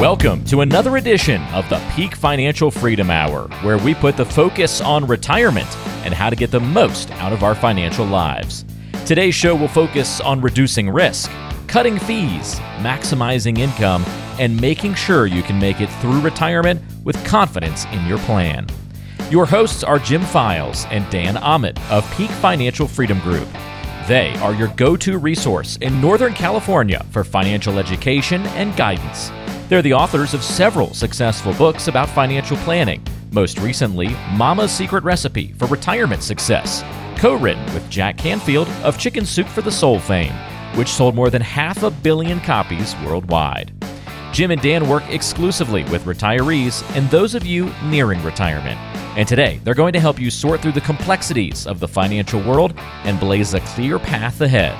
Welcome to another edition of the Peak Financial Freedom Hour, where we put the focus on retirement and how to get the most out of our financial lives. Today's show will focus on reducing risk, cutting fees, maximizing income, and making sure you can make it through retirement with confidence in your plan. Your hosts are Jim Files and Dan Allman of Peak Financial Freedom Group. They are your go to resource in Northern California for financial education and guidance. They're the authors of several successful books about financial planning, most recently, Mama's Secret Recipe for Retirement Success, co written with Jack Canfield of Chicken Soup for the Soul fame, which sold more than half a billion copies worldwide. Jim and Dan work exclusively with retirees and those of you nearing retirement. And today, they're going to help you sort through the complexities of the financial world and blaze a clear path ahead.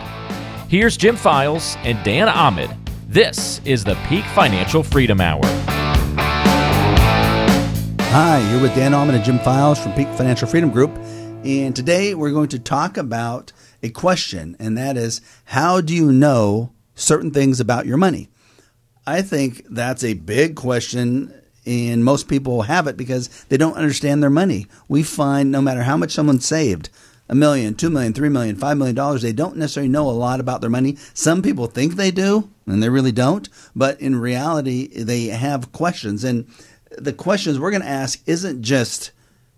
Here's Jim Files and Dan Allman this is the Peak Financial Freedom Hour. Hi, you're with Dan Allman and Jim Files from Peak Financial Freedom Group. And today we're going to talk about a question, and that is how do you know certain things about your money? I think that's a big question, and most people have it because they don't understand their money. We find no matter how much someone saved, a million, two million, three million, five million dollars, they don't necessarily know a lot about their money. Some people think they do, and they really don't. But in reality, they have questions. And the questions we're going to ask isn't just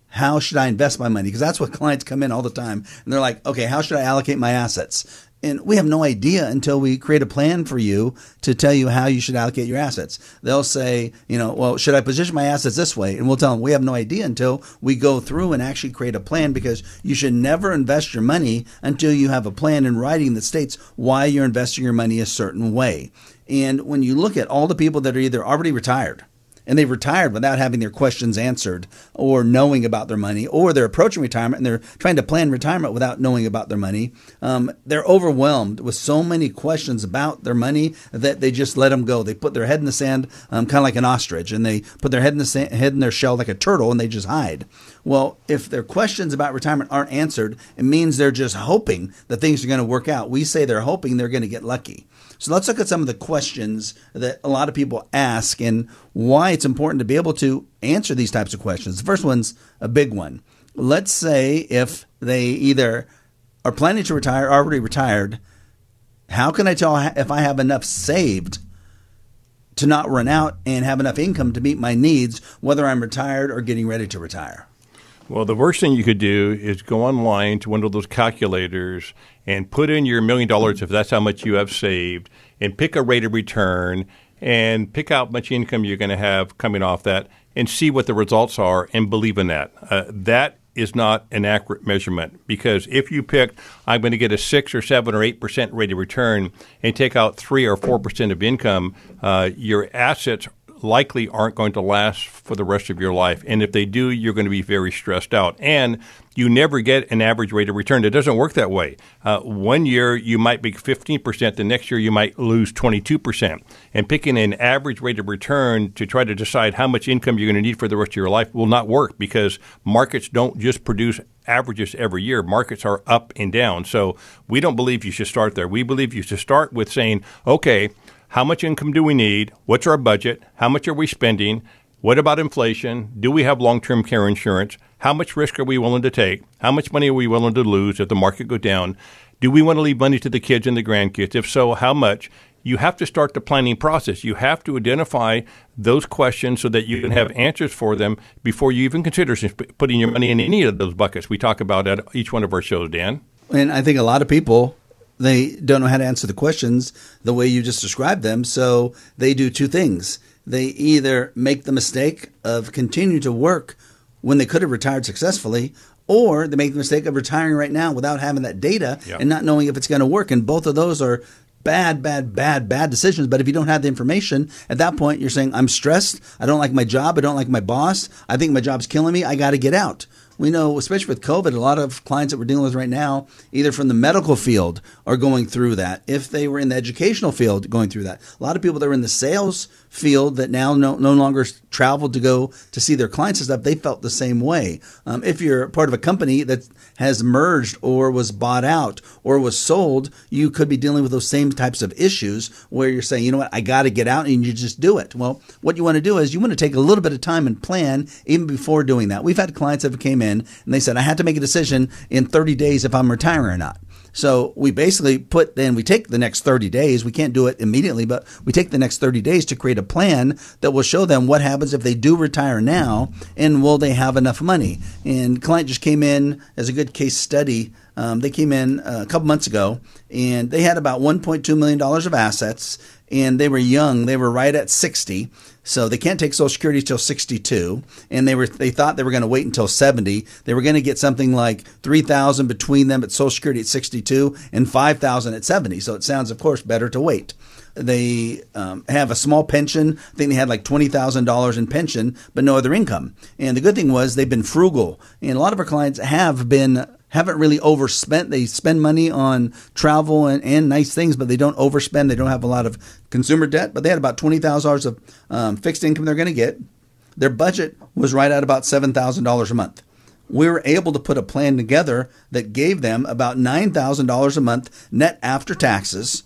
how should I invest my money? Because that's what clients come in all the time. And they're like, okay, how should I allocate my assets? And we have no idea until we create a plan for you to tell you how you should allocate your assets. They'll say, you know, well, should I position my assets this way? And we'll tell them we have no idea until we go through and actually create a plan because you should never invest your money until you have a plan in writing that states why you're investing your money a certain way. And when you look at all the people that are either already retired, and they've retired without having their questions answered or knowing about their money, or they're approaching retirement and they're trying to plan retirement without knowing about their money. Um, they're overwhelmed with so many questions about their money that they just let them go. They put their head in the sand, um, kind of like an ostrich, and they put their head in the sand, head in their shell like a turtle, and they just hide. Well, if their questions about retirement aren't answered, it means they're just hoping that things are going to work out. We say they're hoping they're going to get lucky. So let's look at some of the questions that a lot of people ask and why it's important to be able to answer these types of questions. The first one's a big one. Let's say if they either are planning to retire, already retired, how can I tell if I have enough saved to not run out and have enough income to meet my needs, whether I'm retired or getting ready to retire? Well, the worst thing you could do is go online to one of those calculators and put in your million dollars if that's how much you have saved, and pick a rate of return and pick out much income you're going to have coming off that and see what the results are and believe in that. Uh, that is not an accurate measurement because if you pick, I'm going to get a six or seven or eight percent rate of return and take out three or four percent of income, uh, your assets likely aren't going to last for the rest of your life. And if they do, you're going to be very stressed out. And you never get an average rate of return. It doesn't work that way. Uh, one year you might be 15%, the next year you might lose 22%. And picking an average rate of return to try to decide how much income you're going to need for the rest of your life will not work because markets don't just produce averages every year. Markets are up and down. So we don't believe you should start there. We believe you should start with saying, okay, how much income do we need? What's our budget? How much are we spending? What about inflation? Do we have long term care insurance? How much risk are we willing to take? How much money are we willing to lose if the market goes down? Do we want to leave money to the kids and the grandkids? If so, how much? You have to start the planning process. You have to identify those questions so that you can have answers for them before you even consider putting your money in any of those buckets we talk about at each one of our shows, Dan. And I think a lot of people they don't know how to answer the questions the way you just described them. So they do two things. They either make the mistake of continuing to work when they could have retired successfully, or they make the mistake of retiring right now without having that data yep. and not knowing if it's going to work. And both of those are bad, bad, bad, bad decisions. But if you don't have the information, at that point, you're saying, I'm stressed. I don't like my job. I don't like my boss. I think my job's killing me. I got to get out. We know, especially with COVID, a lot of clients that we're dealing with right now, either from the medical field, are going through that. If they were in the educational field, going through that. A lot of people that were in the sales field that now no, no longer travel to go to see their clients and stuff, they felt the same way. Um, if you're part of a company that has merged or was bought out or was sold, you could be dealing with those same types of issues where you're saying, you know what, I got to get out and you just do it. Well, what you want to do is you want to take a little bit of time and plan even before doing that. We've had clients that came in and they said, I had to make a decision in 30 days if I'm retiring or not. So we basically put then we take the next 30 days. We can't do it immediately, but we take the next 30 days to create a plan that will show them what happens if they do retire now and will they have enough money. And client just came in as a good case study. Um, they came in a couple months ago and they had about 1.2 million dollars of assets and they were young. They were right at 60. So they can't take Social Security until 62, and they were they thought they were going to wait until 70. They were going to get something like 3,000 between them at Social Security at 62 and 5,000 at 70. So it sounds, of course, better to wait. They um, have a small pension. I think they had like twenty thousand dollars in pension, but no other income. And the good thing was they've been frugal, and a lot of our clients have been haven't really overspent. They spend money on travel and, and nice things, but they don't overspend. They don't have a lot of consumer debt, but they had about $20,000 of um, fixed income they're going to get. Their budget was right at about $7,000 a month. We were able to put a plan together that gave them about $9,000 a month net after taxes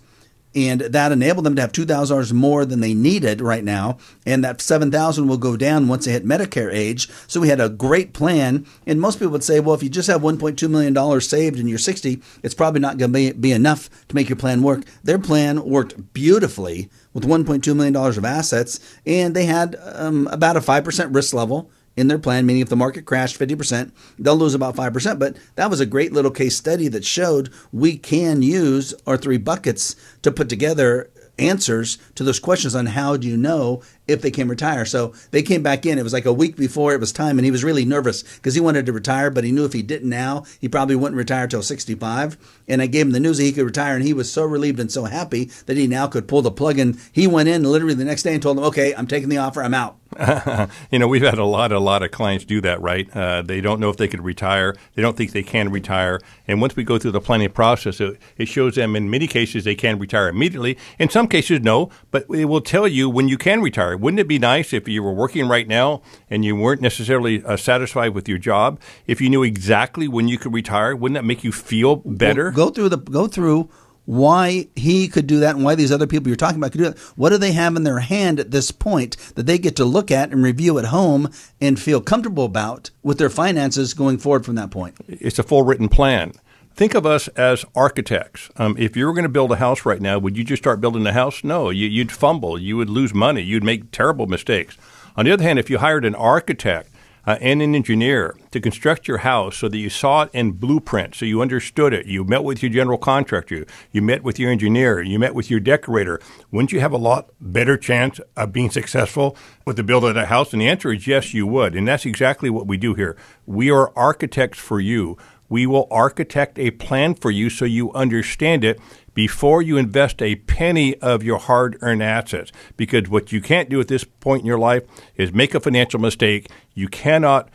and that enabled them to have two thousand dollars more than they needed right now, and that seven thousand will go down once they hit Medicare age. So we had a great plan, and most people would say, well, if you just have one point two million dollars saved and you're sixty, it's probably not going to be, enough to make your plan work. Their plan worked beautifully with one point two million dollars of assets, and they had um, about a five percent risk level in their plan, meaning if the market crashed 50%, they'll lose about 5%. But that was a great little case study that showed we can use our three buckets to put together answers to those questions on how do you know if they can retire. So they came back in. It was like a week before it was time, and he was really nervous because he wanted to retire, but he knew if he didn't now, he probably wouldn't retire till 65. And I gave him the news that he could retire, and he was so relieved and so happy that he now could pull the plug. And he went in literally the next day and told them, "Okay, I'm taking the offer. I'm out." you know, we've had a lot, a lot of clients do that, right? Uh, they don't know if they could retire. They don't think they can retire. And once we go through the planning process, it, it shows them in many cases they can retire immediately. In some cases, no, but it will tell you when you can retire. Wouldn't it be nice if you were working right now and you weren't necessarily uh, satisfied with your job? If you knew exactly when you could retire, wouldn't that make you feel better? Well, go through the go through why he could do that and why these other people you're talking about could do that. What do they have in their hand at this point that they get to look at and review at home and feel comfortable about with their finances going forward from that point? It's a full written plan. Think of us as architects. Um, if you were going to build a house right now, would you just start building the house? No, you, you'd fumble. You would lose money. You'd make terrible mistakes. On the other hand, if you hired an architect uh, and an engineer to construct your house so that you saw it in blueprint, so you understood it. You met with your general contractor, you met with your engineer, you met with your decorator. Wouldn't you have a lot better chance of being successful with the build of a house? And the answer is yes, you would. And that's exactly what we do here. We are architects for you. We will architect a plan for you so you understand it before you invest a penny of your hard earned assets. Because what you can't do at this point in your life is make a financial mistake. You cannot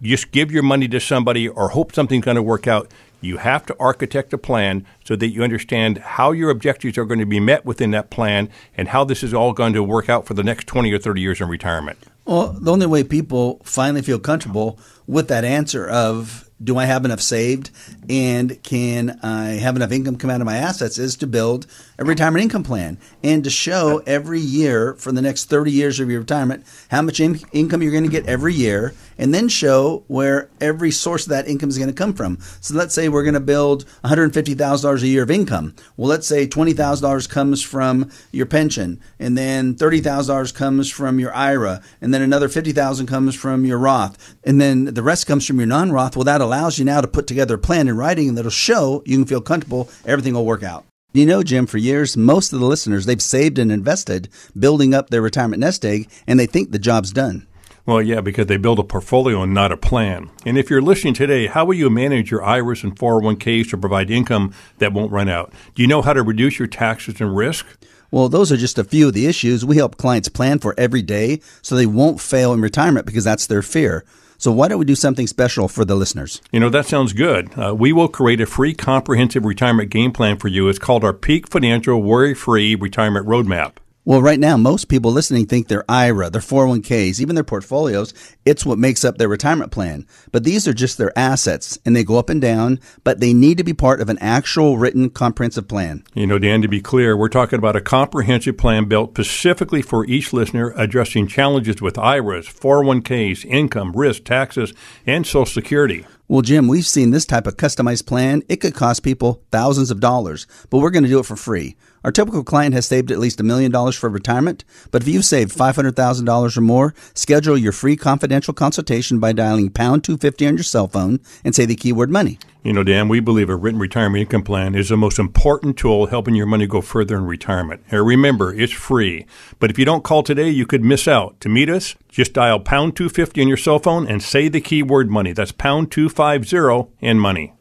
just give your money to somebody or hope something's going to work out. You have to architect a plan so that you understand how your objectives are going to be met within that plan and how this is all going to work out for the next 20 or 30 years in retirement. Well, the only way people finally feel comfortable with that answer of do I have enough saved and can I have enough income come out of my assets is to build a retirement income plan and to show every year for the next 30 years of your retirement how much in- income you're going to get every year and then show where every source of that income is going to come from. So let's say we're going to build $150,000 a year of income. Well, let's say $20,000 comes from your pension and then $30,000 comes from your IRA and then another 50,000 comes from your Roth and then the rest comes from your non-Roth. Well, that allows you now to put together a plan in writing that'll show you can feel comfortable everything will work out. You know, Jim, for years, most of the listeners, they've saved and invested building up their retirement nest egg, and they think the job's done. Well, yeah, because they build a portfolio and not a plan. And if you're listening today, how will you manage your IRAs and 401ks to provide income that won't run out? Do you know how to reduce your taxes and risk? Well, those are just a few of the issues we help clients plan for every day so they won't fail in retirement because that's their fear. So why don't we do something special for the listeners? You know, that sounds good. Uh, we will create a free comprehensive retirement game plan for you. It's called our Peak Financial Worry Free Retirement Roadmap. Well, right now, most people listening think their IRA, their 401ks, even their portfolios, it's what makes up their retirement plan. But these are just their assets and they go up and down, but they need to be part of an actual written comprehensive plan. You know, Dan, to be clear, we're talking about a comprehensive plan built specifically for each listener addressing challenges with IRAs, 401ks, income, risk, taxes, and Social Security. Well, Jim, we've seen this type of customized plan. It could cost people thousands of dollars, but we're going to do it for free. Our typical client has saved at least a million dollars for retirement, but if you've saved $500,000 or more, schedule your free confidential consultation by dialing pound 250 on your cell phone and say the keyword money. You know, Dan, we believe a written retirement income plan is the most important tool helping your money go further in retirement. And remember, it's free. But if you don't call today, you could miss out. To meet us, just dial pound 250 on your cell phone and say the keyword money. That's pound 250 and money.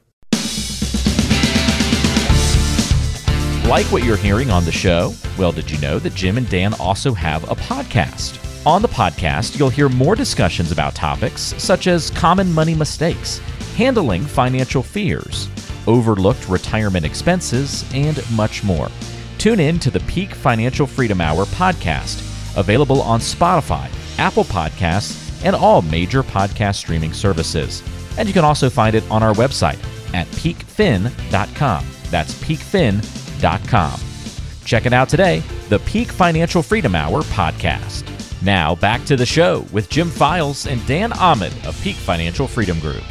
Like what you're hearing on the show? Well, did you know that Jim and Dan also have a podcast? On the podcast, you'll hear more discussions about topics such as common money mistakes, handling financial fears, overlooked retirement expenses, and much more. Tune in to the Peak Financial Freedom Hour podcast, available on Spotify, Apple Podcasts, and all major podcast streaming services. And you can also find it on our website at peakfin.com. That's peakfin.com Check it out today, the Peak Financial Freedom Hour podcast. Now, back to the show with Jim Files and Dan Allman of Peak Financial Freedom Group.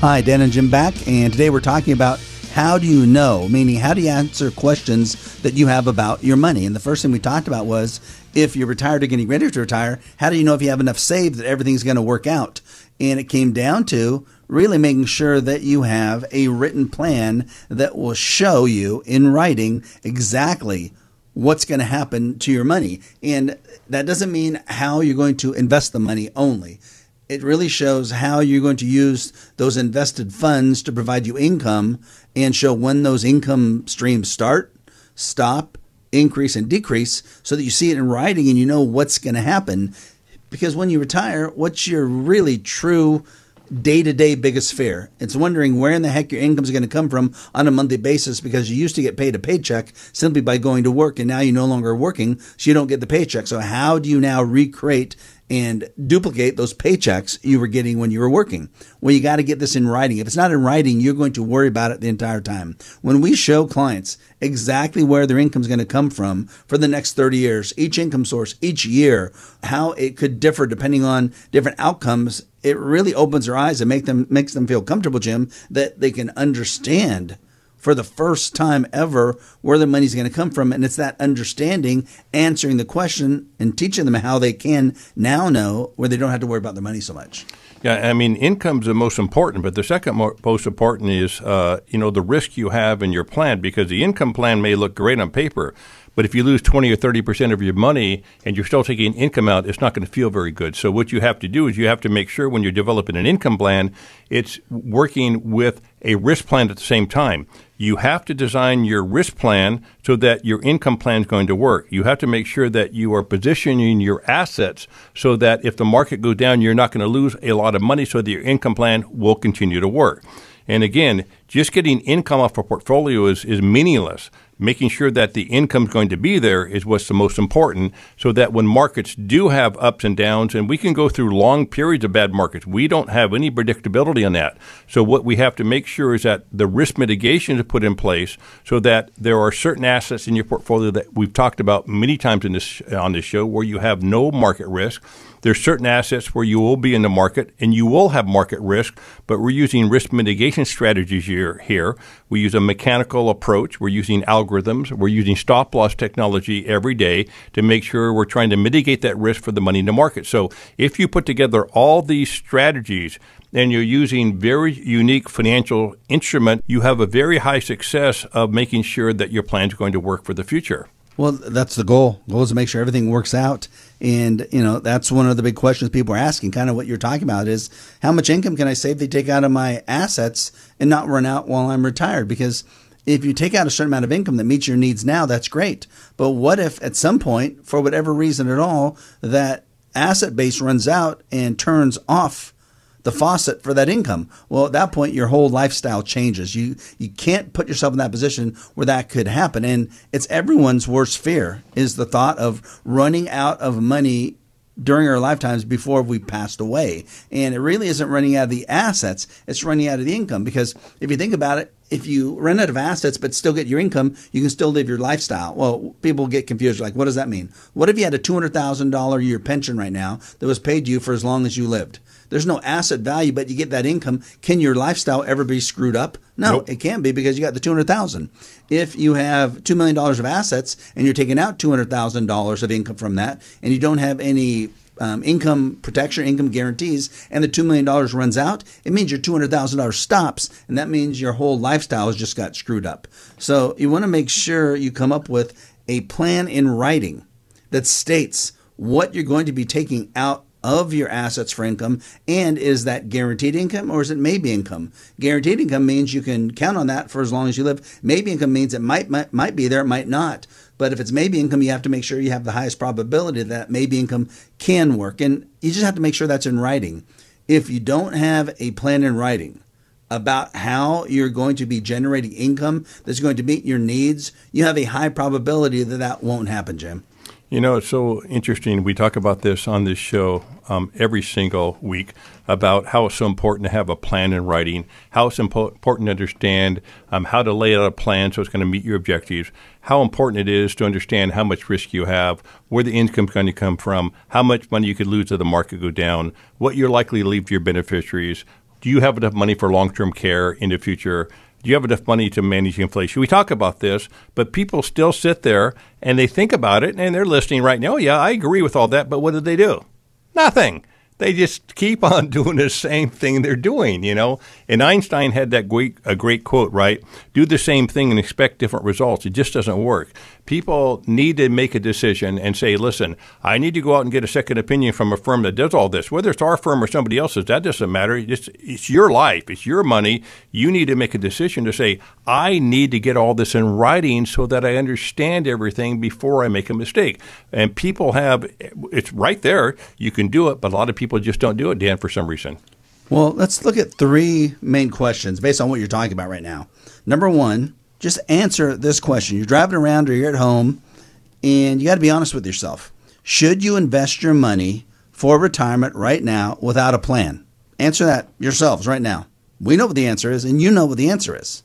Hi, Dan and Jim back, and today we're talking about how do you know, meaning how do you answer questions that you have about your money? And the first thing we talked about was if you're retired or getting ready to retire, how do you know if you have enough saved that everything's going to work out? And it came down to really making sure that you have a written plan that will show you in writing exactly what's going to happen to your money. And that doesn't mean how you're going to invest the money only. It really shows how you're going to use those invested funds to provide you income and show when those income streams start, stop, increase, and decrease so that you see it in writing and you know what's going to happen. Because when you retire, what's your really true day to day biggest fear. It's wondering where in the heck your income is going to come from on a monthly basis because you used to get paid a paycheck simply by going to work and now you're no longer working, so you don't get the paycheck. So, how do you now recreate and duplicate those paychecks you were getting when you were working. Well, you got to get this in writing. If it's not in writing, you're going to worry about it the entire time. When we show clients exactly where their income is going to come from for the next 30 years, each income source, each year, how it could differ depending on different outcomes, it really opens their eyes and make them makes them feel comfortable, Jim, that they can understand for the first time ever where the money's going to come from. And it's that understanding, answering the question, and teaching them how they can now know where they don't have to worry about their money so much. Yeah, I mean, income's the most important, but the second most important is, uh, you know, the risk you have in your plan because the income plan may look great on paper, but if you lose 20 or 30 percent of your money and you're still taking income out, it's not going to feel very good. So what you have to do is you have to make sure when you're developing an income plan, it's working with a risk plan at the same time. You have to design your risk plan so that your income plan is going to work. You have to make sure that you are positioning your assets so that if the market goes down, you're not going to lose a lot of money so that your income plan will continue to work. And again, just getting income off a portfolio is, is meaningless making sure that the income is going to be there is what's the most important so that when markets do have ups and downs and we can go through long periods of bad markets we don't have any predictability on that. So what we have to make sure is that the risk mitigation is put in place so that there are certain assets in your portfolio that we've talked about many times in this on this show where you have no market risk there's certain assets where you will be in the market and you will have market risk, but we're using risk mitigation strategies here. here. We use a mechanical approach. We're using algorithms. We're using stop loss technology every day to make sure we're trying to mitigate that risk for the money in the market. So if you put together all these strategies, and you're using very unique financial instrument, you have a very high success of making sure that your plan is going to work for the future. Well, that's the goal. The goal is to make sure everything works out. And, you know, that's one of the big questions people are asking. Kind of what you're talking about is how much income can I safely take out of my assets and not run out while I'm retired? Because if you take out a certain amount of income that meets your needs now, that's great. But what if at some point, for whatever reason at all, that asset base runs out and turns off the faucet for that income. Well, at that point, your whole lifestyle changes. You you can't put yourself in that position where that could happen, and it's everyone's worst fear is the thought of running out of money during our lifetimes before we passed away. And it really isn't running out of the assets, it's running out of the income. Because if you think about it, if you run out of assets but still get your income, you can still live your lifestyle. Well, people get confused. Like, what does that mean? What if you had a $200,000 year pension right now that was paid to you for as long as you lived? There's no asset value, but you get that income. Can your lifestyle ever be screwed up? No, nope. it can't be because you got the 200,000. If you have $2 million of assets and you're taking out $200,000 of income from that and you don't have any um, income protection, income guarantees, and the $2 million runs out, it means your $200,000 stops, and that means your whole lifestyle has just got screwed up. So you want to make sure you come up with a plan in writing that states what you're going to be taking out of your assets for income and is that guaranteed income or is it maybe income guaranteed income means you can count on that for as long as you live maybe income means it might might, might be there it might not but if it's maybe income, you have to make sure you have the highest probability that maybe income can work. And you just have to make sure that's in writing. If you don't have a plan in writing about how you're going to be generating income that's going to meet your needs, you have a high probability that that won't happen, Jim. You know, it's so interesting. We talk about this on this show um, every single week about how it's so important to have a plan in writing, how it's impo- important to understand um, how to lay out a plan so it's going to meet your objectives, how important it is to understand how much risk you have, where the income is going to come from, how much money you could lose if the market go down, what you're likely to leave to your beneficiaries. Do you have enough money for long term care in the future? Do you have enough money to manage inflation? We talk about this, but people still sit there and they think about it and they're listening right now. Oh, yeah, I agree with all that, but what did they do? Nothing they just keep on doing the same thing they're doing, you know. And Einstein had that great a great quote, right? Do the same thing and expect different results. It just doesn't work. People need to make a decision and say, "Listen, I need to go out and get a second opinion from a firm that does all this. Whether it's our firm or somebody else's, that doesn't matter. It's, it's your life. It's your money. You need to make a decision to say, I need to get all this in writing so that I understand everything before I make a mistake." And people have it's right there. You can do it, but a lot of people people just don't do it, Dan, for some reason? Well, let's look at three main questions based on what you're talking about right now. Number one, just answer this question. You're driving around or you're at home, and you got to be honest with yourself. Should you invest your money for retirement right now without a plan? Answer that yourselves right now. We know what the answer is, and you know what the answer is.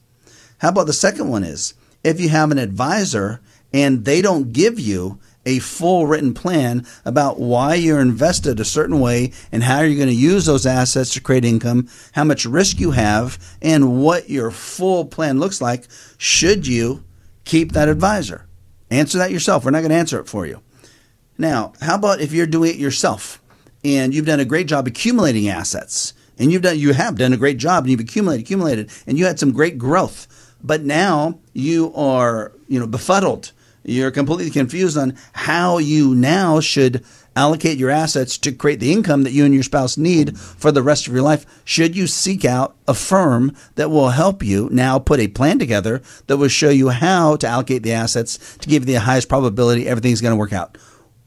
How about the second one is if you have an advisor and they don't give you a full written plan about why you're invested a certain way and how you're going to use those assets to create income, how much risk you have, and what your full plan looks like, should you keep that advisor? Answer that yourself. We're not going to answer it for you. Now, how about if you're doing it yourself and you've done a great job accumulating assets and you've done you have done a great job and you've accumulated accumulated and you had some great growth, but now you are, you know, befuddled you're completely confused on how you now should allocate your assets to create the income that you and your spouse need for the rest of your life. Should you seek out a firm that will help you now put a plan together that will show you how to allocate the assets to give you the highest probability everything's going to work out?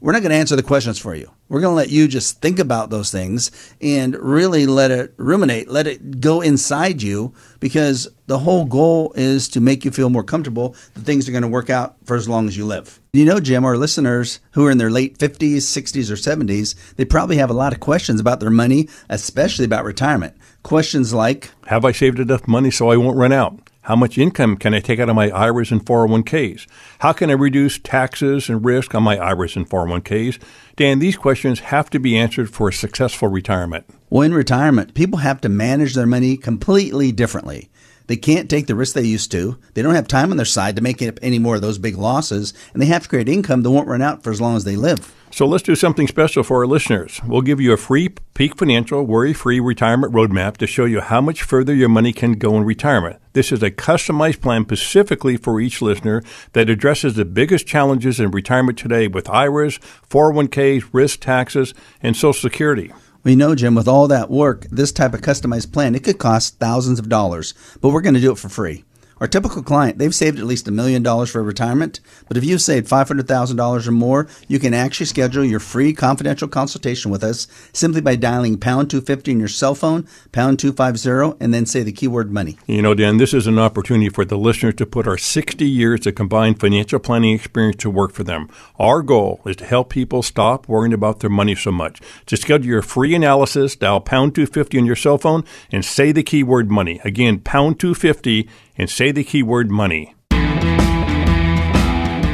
We're not going to answer the questions for you. We're going to let you just think about those things and really let it ruminate, let it go inside you because the whole goal is to make you feel more comfortable that things are going to work out for as long as you live. You know, Jim, our listeners who are in their late 50s, 60s, or 70s, they probably have a lot of questions about their money, especially about retirement. Questions like Have I saved enough money so I won't run out? How much income can I take out of my IRAs and 401ks? How can I reduce taxes and risk on my IRAs and 401ks? Dan, these questions have to be answered for a successful retirement. Well, in retirement, people have to manage their money completely differently. They can't take the risk they used to. They don't have time on their side to make up any more of those big losses, and they have to create income that won't run out for as long as they live. So let's do something special for our listeners. We'll give you a free Peak Financial worry free retirement roadmap to show you how much further your money can go in retirement. This is a customized plan specifically for each listener that addresses the biggest challenges in retirement today with IRAs, 401ks, risk taxes, and Social Security. We know, Jim, with all that work, this type of customized plan, it could cost thousands of dollars, but we're going to do it for free. Our typical client, they've saved at least a million dollars for retirement, but if you've saved $500,000 or more, you can actually schedule your free confidential consultation with us simply by dialing pound 250 on your cell phone, pound 250, and then say the keyword money. You know, Dan, this is an opportunity for the listeners to put our 60 years of combined financial planning experience to work for them. Our goal is to help people stop worrying about their money so much. To schedule your free analysis, dial pound 250 on your cell phone and say the keyword money. Again, pound 250 and say the keyword money.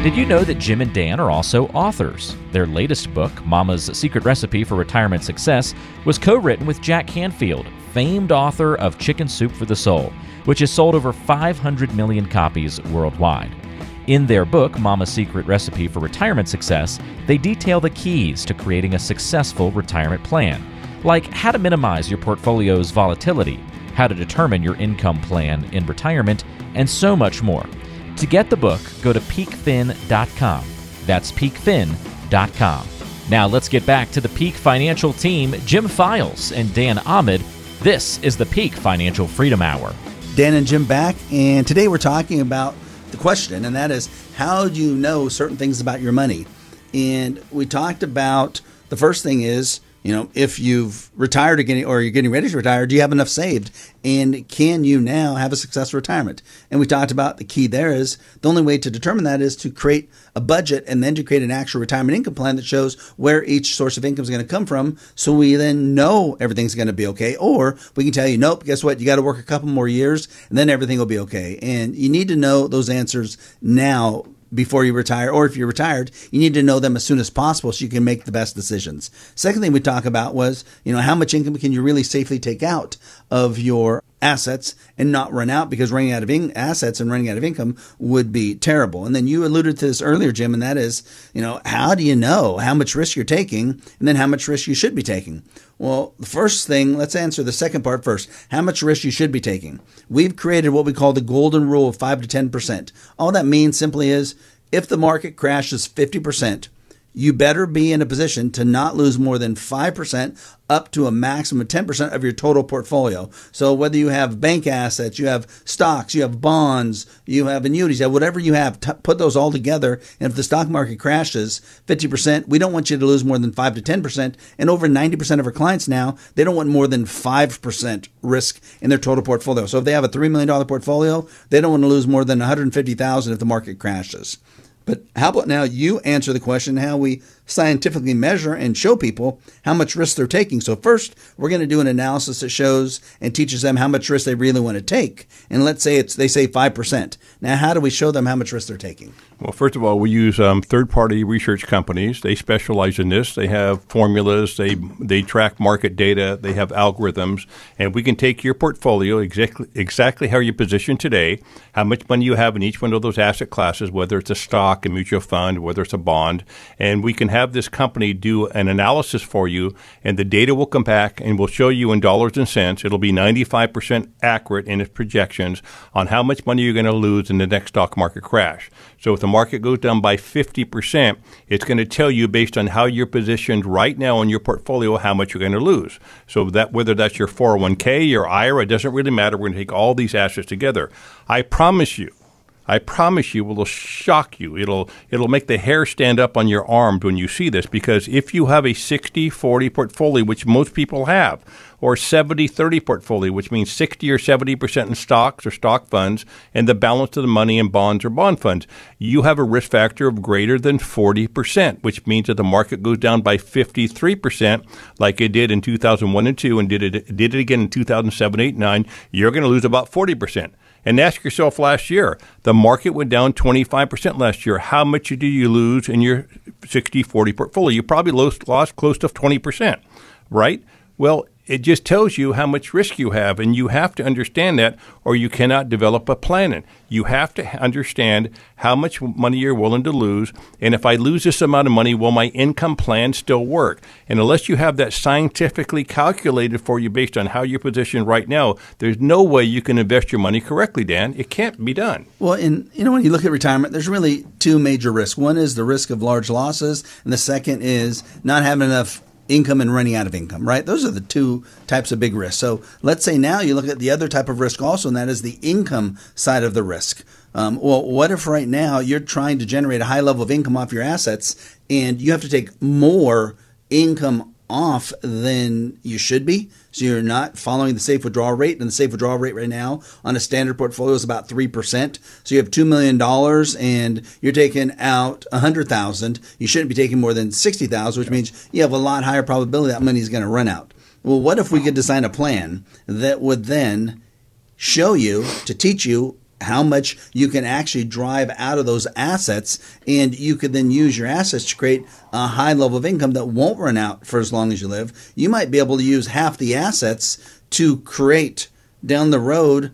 Did you know that Jim and Dan are also authors? Their latest book, Mama's Secret Recipe for Retirement Success, was co written with Jack Canfield, famed author of Chicken Soup for the Soul, which has sold over 500 million copies worldwide. In their book, Mama's Secret Recipe for Retirement Success, they detail the keys to creating a successful retirement plan, like how to minimize your portfolio's volatility, how to determine your income plan in retirement, and so much more. To get the book, go to peakfin.com. That's peakfin.com. Now let's get back to the Peak Financial team, Jim Files and Dan Allman. This is the Peak Financial Freedom Hour. Dan and Jim back, and today we're talking about the question, and that is how do you know certain things about your money? And we talked about the first thing is you know, if you've retired or you're getting ready to retire, do you have enough saved? And can you now have a successful retirement? And we talked about the key there is the only way to determine that is to create a budget and then to create an actual retirement income plan that shows where each source of income is going to come from. So we then know everything's going to be okay. Or we can tell you, nope, guess what? You got to work a couple more years and then everything will be okay. And you need to know those answers now before you retire, or if you're retired, you need to know them as soon as possible so you can make the best decisions. Second thing we talked about was, you know, how much income can you really safely take out of your assets and not run out because running out of in- assets and running out of income would be terrible. And then you alluded to this earlier, Jim, and that is, you know, how do you know how much risk you're taking and then how much risk you should be taking? Well, the first thing, let's answer the second part first. How much risk you should be taking. We've created what we call the golden rule of 5 to 10%. All that means simply is if the market crashes 50%, you better be in a position to not lose more than 5% up to a maximum of 10% of your total portfolio. So whether you have bank assets, you have stocks, you have bonds, you have annuities, whatever you have, t- put those all together. And if the stock market crashes 50%, we don't want you to lose more than 5 to 10%. And over 90% of our clients now, they don't want more than 5% risk in their total portfolio. So if they have a $3 million portfolio, they don't want to lose more than 150,000 if the market crashes. But how about now you answer the question how we scientifically measure and show people how much risk they're taking. So first, we're going to do an analysis that shows and teaches them how much risk they really want to take. And let's say it's they say 5%. Now, how do we show them how much risk they're taking? Well, first of all, we use um, third-party research companies. They specialize in this. They have formulas. They they track market data. They have algorithms, and we can take your portfolio exactly exactly how you're positioned today, how much money you have in each one of those asset classes, whether it's a stock, a mutual fund, whether it's a bond, and we can have this company do an analysis for you, and the data will come back and will show you in dollars and cents. It'll be 95% accurate in its projections on how much money you're going to lose in the next stock market crash. So the market goes down by 50%, it's going to tell you based on how you're positioned right now in your portfolio how much you're going to lose. So that whether that's your 401k, your IRA, it doesn't really matter. We're going to take all these assets together. I promise you I promise you it'll shock you. It'll it'll make the hair stand up on your arms when you see this because if you have a 60-40 portfolio which most people have or 70-30 portfolio which means 60 or 70% in stocks or stock funds and the balance of the money in bonds or bond funds, you have a risk factor of greater than 40%, which means that the market goes down by 53% like it did in 2001 and 2 and did it did it again in 2007, 8, 9, you're going to lose about 40%. And ask yourself last year, the market went down 25% last year. How much did you lose in your 60 40 portfolio? You probably lost, lost close to 20%, right? Well, it just tells you how much risk you have, and you have to understand that, or you cannot develop a plan. You have to understand how much money you're willing to lose, and if I lose this amount of money, will my income plan still work? And unless you have that scientifically calculated for you based on how you're positioned right now, there's no way you can invest your money correctly, Dan. It can't be done. Well, and you know when you look at retirement, there's really two major risks. One is the risk of large losses, and the second is not having enough income and running out of income, right? Those are the two types of big risks. So let's say now you look at the other type of risk also, and that is the income side of the risk. Um, well, what if right now you're trying to generate a high level of income off your assets and you have to take more income off than you should be? So you're not following the safe withdrawal rate, and the safe withdrawal rate right now on a standard portfolio is about three percent. So you have two million dollars, and you're taking out a hundred thousand. You shouldn't be taking more than sixty thousand, which means you have a lot higher probability that money is going to run out. Well, what if we could design a plan that would then show you to teach you how much you can actually drive out of those assets and you could then use your assets to create a high level of income that won't run out for as long as you live. You might be able to use half the assets to create down the road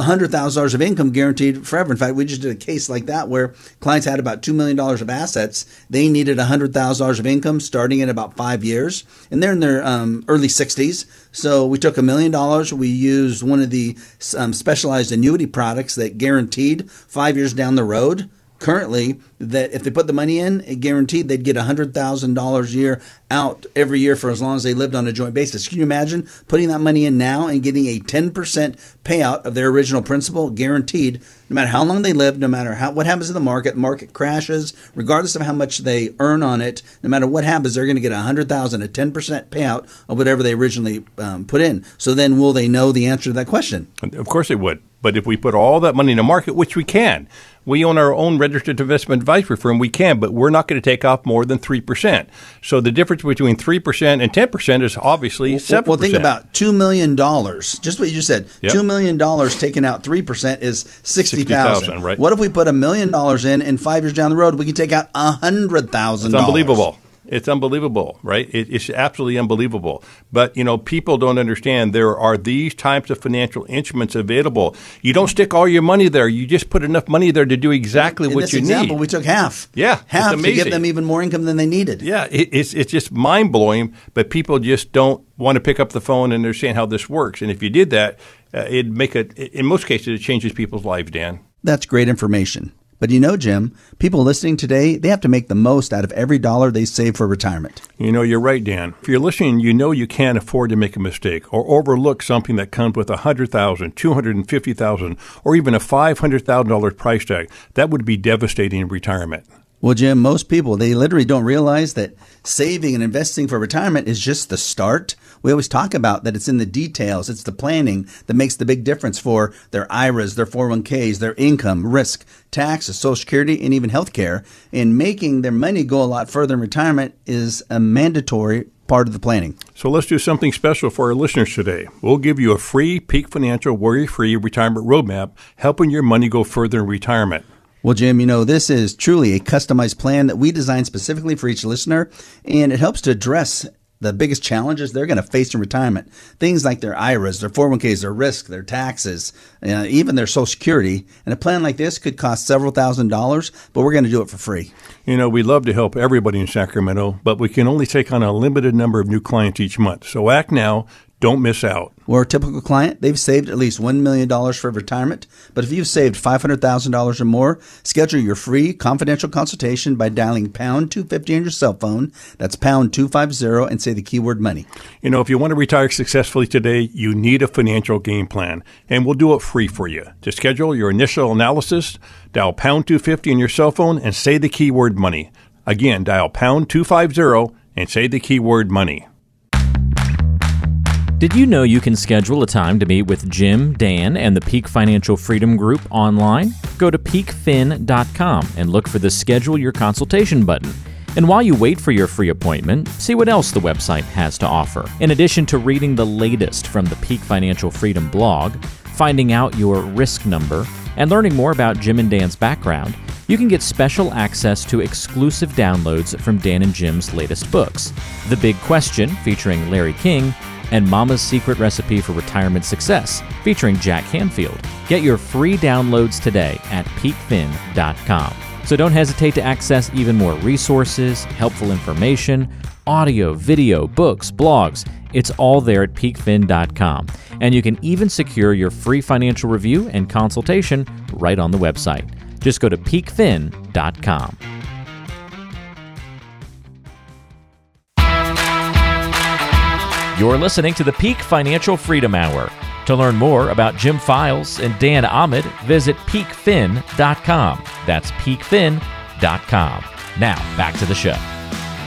$100,000 of income guaranteed forever. In fact, we just did a case like that where clients had about $2 million of assets. They needed $100,000 of income starting in about five years, and they're in their um, early 60s. So we took a million dollars. We used one of the um, specialized annuity products that guaranteed five years down the road currently that if they put the money in, it guaranteed they'd get $100,000 a year out every year for as long as they lived on a joint basis. Can you imagine putting that money in now and getting a 10% payout of their original principal guaranteed no matter how long they live, no matter how, what happens in the market, market crashes, regardless of how much they earn on it, no matter what happens, they're going to get a 100000 a 10% payout of whatever they originally um, put in. So then will they know the answer to that question? Of course they would. But if we put all that money in the market, which we can, we own our own registered investment advisory firm, we can, but we're not going to take off more than 3%. So the difference between 3% and 10% is obviously 7%. Well, think about $2 million. Just what you just said. Yep. $2 million taking out 3% is 60000 60, right. What if we put a million dollars in and five years down the road, we can take out a $100,000? It's unbelievable. It's unbelievable, right? It, it's absolutely unbelievable. But you know, people don't understand there are these types of financial instruments available. You don't stick all your money there. You just put enough money there to do exactly In what you example, need. We took half. Yeah, half to give them even more income than they needed. Yeah, it, it's it's just mind blowing. But people just don't want to pick up the phone and understand how this works. And if you did that, uh, it'd make it. In most cases, it changes people's lives. Dan. That's great information. But you know, Jim, people listening today, they have to make the most out of every dollar they save for retirement. You know, you're right, Dan. If you're listening, you know you can't afford to make a mistake or overlook something that comes with a $100,000, $250,000, or even a $500,000 price tag. That would be devastating in retirement. Well, Jim, most people, they literally don't realize that saving and investing for retirement is just the start. We always talk about that it's in the details, it's the planning that makes the big difference for their IRAs, their 401ks, their income, risk, taxes, Social Security, and even health care. And making their money go a lot further in retirement is a mandatory part of the planning. So let's do something special for our listeners today. We'll give you a free Peak Financial worry free retirement roadmap, helping your money go further in retirement. Well, Jim, you know, this is truly a customized plan that we designed specifically for each listener, and it helps to address the biggest challenges they're going to face in retirement. Things like their IRAs, their 401ks, their risk, their taxes, uh, even their Social Security. And a plan like this could cost several thousand dollars, but we're going to do it for free. You know, we love to help everybody in Sacramento, but we can only take on a limited number of new clients each month. So act now don't miss out. Or a typical client, they've saved at least $1 million for retirement. But if you've saved $500,000 or more, schedule your free confidential consultation by dialing pound 250 on your cell phone. That's pound 250 and say the keyword money. You know, if you want to retire successfully today, you need a financial game plan, and we'll do it free for you. To schedule your initial analysis, dial pound 250 on your cell phone and say the keyword money. Again, dial pound 250 and say the keyword money. Did you know you can schedule a time to meet with Jim, Dan, and the Peak Financial Freedom Group online? Go to peakfin.com and look for the Schedule Your Consultation button. And while you wait for your free appointment, see what else the website has to offer. In addition to reading the latest from the Peak Financial Freedom blog, finding out your risk number, and learning more about Jim and Dan's background, you can get special access to exclusive downloads from Dan and Jim's latest books The Big Question, featuring Larry King, and Mama's Secret Recipe for Retirement Success, featuring Jack Canfield. Get your free downloads today at peakfin.com. So don't hesitate to access even more resources, helpful information, audio, video, books, blogs. It's all there at peakfin.com. And you can even secure your free financial review and consultation right on the website. Just go to peakfin.com. You're listening to the Peak Financial Freedom Hour. To learn more about Jim Files and Dan Allman, visit peakfin.com. That's peakfin.com. Now, back to the show.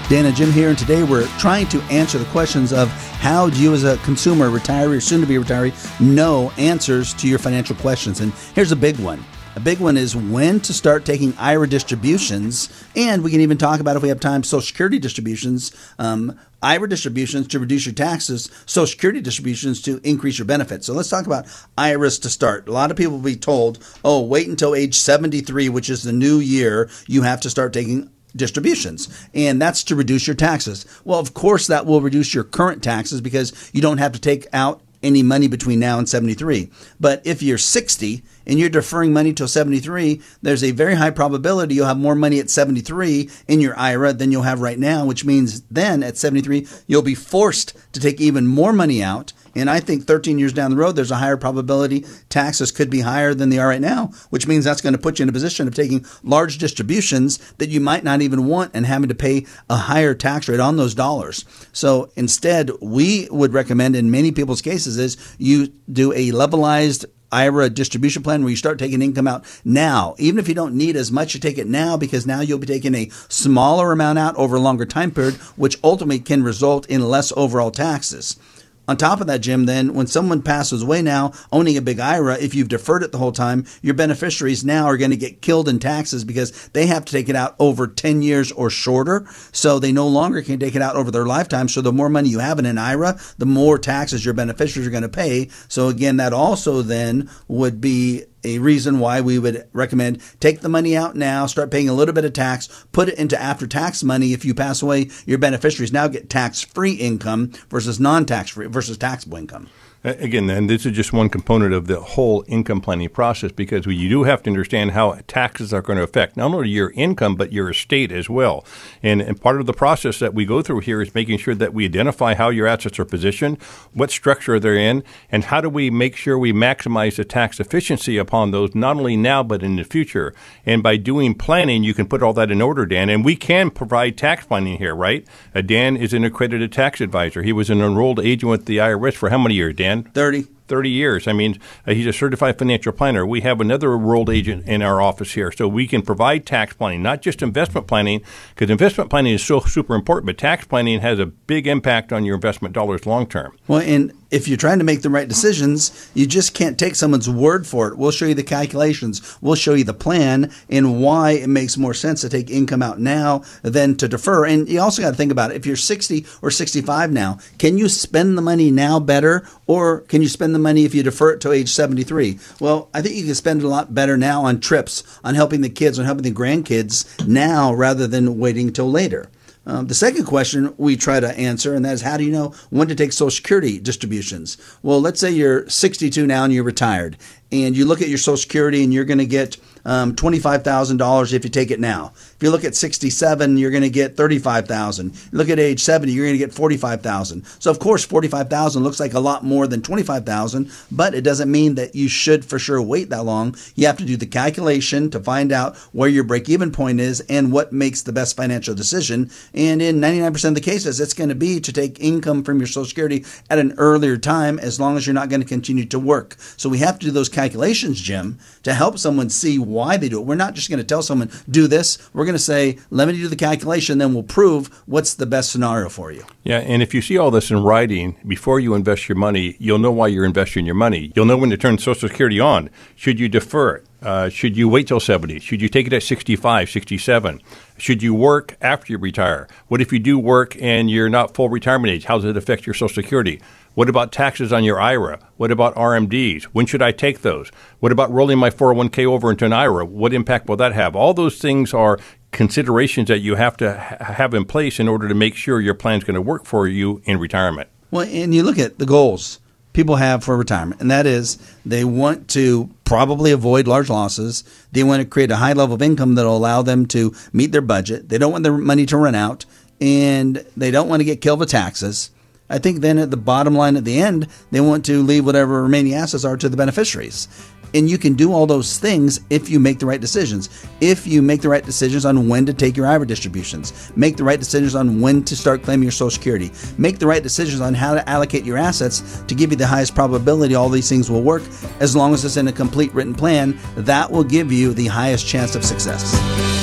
Dan and Jim here, and today we're trying to answer the questions of how do you, as a consumer, retiree, or soon to be retiree, know answers to your financial questions. And here's a big one a big one is when to start taking IRA distributions, and we can even talk about if we have time Social Security distributions, um, IRA distributions to reduce your taxes, Social Security distributions to increase your benefits. So let's talk about IRAs to start. A lot of people will be told, "Oh, wait until age 73, which is the new year, you have to start taking distributions, and that's to reduce your taxes. Well, of course, that will reduce your current taxes because you don't have to take out any money between now and 73. But if you're 60 and you're deferring money till 73, there's a very high probability you'll have more money at 73 in your IRA than you'll have right now, which means then at 73, you'll be forced to take even more money out. And I think 13 years down the road, there's a higher probability taxes could be higher than they are right now, which means that's going to put you in a position of taking large distributions that you might not even want and having to pay a higher tax rate on those dollars. So instead, we would recommend in many people's cases is you do a levelized IRA distribution plan where you start taking income out now. Even if you don't need as much, you take it now because now you'll be taking a smaller amount out over a longer time period, which ultimately can result in less overall taxes. On top of that, Jim, then when someone passes away now owning a big IRA, if you've deferred it the whole time, your beneficiaries now are going to get killed in taxes because they have to take it out over 10 years or shorter. So they no longer can take it out over their lifetime. So the more money you have in an IRA, the more taxes your beneficiaries are going to pay. So again, that also then would be a reason why we would recommend take the money out now, start paying a little bit of tax, put it into after tax money. If you pass away, your beneficiaries now get tax free income versus non tax free versus taxable income. Again, then this is just one component of the whole income planning process because you do have to understand how taxes are going to affect not only your income but your estate as well. And, and part of the process that we go through here is making sure that we identify how your assets are positioned, what structure they're in, and how do we make sure we maximize the tax efficiency upon those not only now but in the future. And by doing planning, you can put all that in order, Dan. And we can provide tax planning here, right? Uh, Dan is an accredited tax advisor. He was an enrolled agent with the IRS for how many years, Dan? 30. 30 years. I mean, uh, he's a certified financial planner. We have another enrolled agent in our office here, so we can provide tax planning, not just investment planning, because investment planning is so super important, but tax planning has a big impact on your investment dollars long term. Well, and if you're trying to make the right decisions, you just can't take someone's word for it. We'll show you the calculations, we'll show you the plan, and why it makes more sense to take income out now than to defer. And you also got to think about it. If you're 60 or 65 now, can you spend the money now better, or can you spend the money if you defer it to age 73? Well, I think you can spend a lot better now on trips, on helping the kids, on helping the grandkids now rather than waiting till later. Um, the second question we try to answer, and that is how do you know when to take Social Security distributions? Well, let's say you're 62 now and you're retired, and you look at your Social Security and you're going to get um, $25,000 if you take it now. If you look at 67, you're going to get 35,000. Look at age 70, you're going to get 45,000. So of course, 45,000 looks like a lot more than 25,000, but it doesn't mean that you should for sure wait that long. You have to do the calculation to find out where your break-even point is and what makes the best financial decision. And in 99% of the cases, it's going to be to take income from your Social Security at an earlier time as long as you're not going to continue to work. So we have to do those calculations, Jim, to help someone see why they do it. We're not just going to tell someone, do this. We're going to say, let me do the calculation, then we'll prove what's the best scenario for you. Yeah, and if you see all this in writing before you invest your money, you'll know why you're investing your money. You'll know when to turn Social Security on. Should you defer it? Uh, should you wait till 70? Should you take it at 65, 67? Should you work after you retire? What if you do work and you're not full retirement age? How does it affect your Social Security? What about taxes on your IRA? What about RMDs? When should I take those? What about rolling my 401k over into an IRA? What impact will that have? All those things are considerations that you have to ha- have in place in order to make sure your plan is going to work for you in retirement. Well, and you look at the goals people have for retirement, and that is they want to probably avoid large losses. They want to create a high level of income that will allow them to meet their budget. They don't want their money to run out, and they don't want to get killed with taxes. I think then at the bottom line at the end, they want to leave whatever remaining assets are to the beneficiaries. And you can do all those things if you make the right decisions. If you make the right decisions on when to take your IRA distributions, make the right decisions on when to start claiming your Social Security, make the right decisions on how to allocate your assets to give you the highest probability all these things will work, as long as it's in a complete written plan, that will give you the highest chance of success.